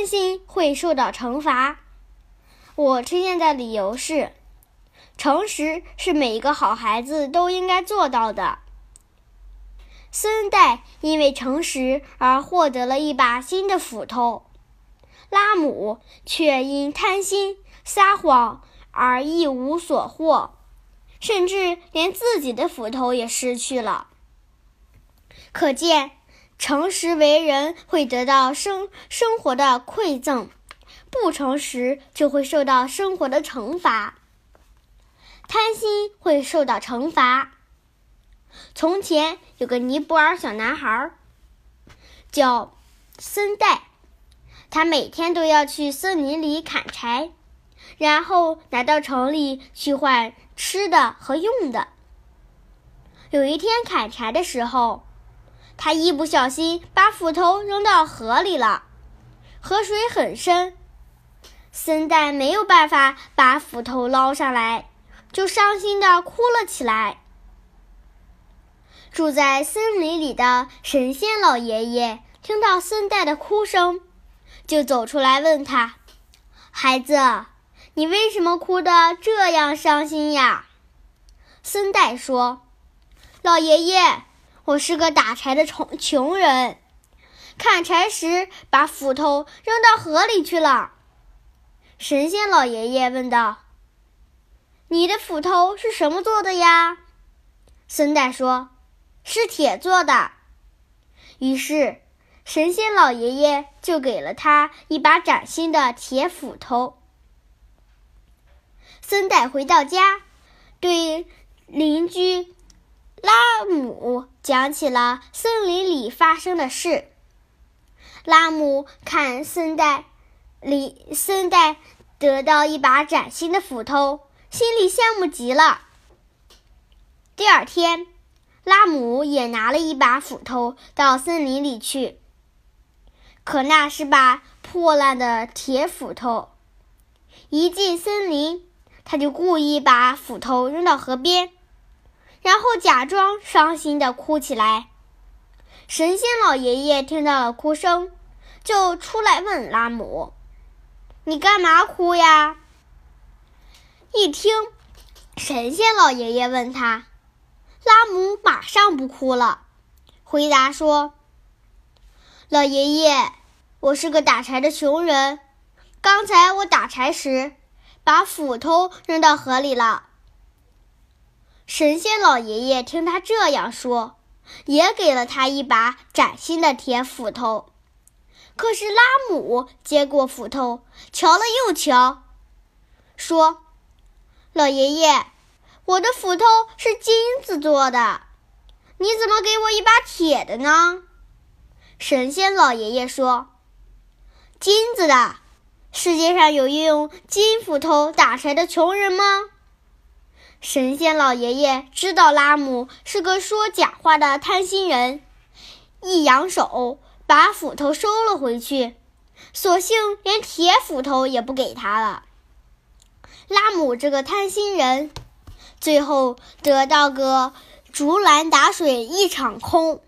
贪心会受到惩罚。我推荐的理由是：诚实是每一个好孩子都应该做到的。孙代因为诚实而获得了一把新的斧头，拉姆却因贪心撒谎而一无所获，甚至连自己的斧头也失去了。可见，诚实为人会得到生生活的馈赠，不诚实就会受到生活的惩罚。贪心会受到惩罚。从前有个尼泊尔小男孩，叫森代，他每天都要去森林里砍柴，然后拿到城里去换吃的和用的。有一天砍柴的时候，他一不小心把斧头扔到河里了，河水很深，森代没有办法把斧头捞上来，就伤心的哭了起来。住在森林里的神仙老爷爷听到森代的哭声，就走出来问他：“孩子，你为什么哭得这样伤心呀？”森代说：“老爷爷，我是个打柴的穷穷人，砍柴时把斧头扔到河里去了。”神仙老爷爷问道：“你的斧头是什么做的呀？”孙代说。是铁做的，于是神仙老爷爷就给了他一把崭新的铁斧头。孙代回到家，对邻居拉姆讲起了森林里发生的事。拉姆看森代里森代得到一把崭新的斧头，心里羡慕极了。第二天。拉姆也拿了一把斧头到森林里去，可那是把破烂的铁斧头。一进森林，他就故意把斧头扔到河边，然后假装伤心的哭起来。神仙老爷爷听到了哭声，就出来问拉姆：“你干嘛哭呀？”一听，神仙老爷爷问他。拉姆马上不哭了，回答说：“老爷爷，我是个打柴的穷人。刚才我打柴时，把斧头扔到河里了。”神仙老爷爷听他这样说，也给了他一把崭新的铁斧头。可是拉姆接过斧头，瞧了又瞧，说：“老爷爷。”我的斧头是金子做的，你怎么给我一把铁的呢？神仙老爷爷说：“金子的，世界上有用金斧头打柴的穷人吗？”神仙老爷爷知道拉姆是个说假话的贪心人，一扬手把斧头收了回去，索性连铁斧头也不给他了。拉姆这个贪心人。最后得到个竹篮打水一场空。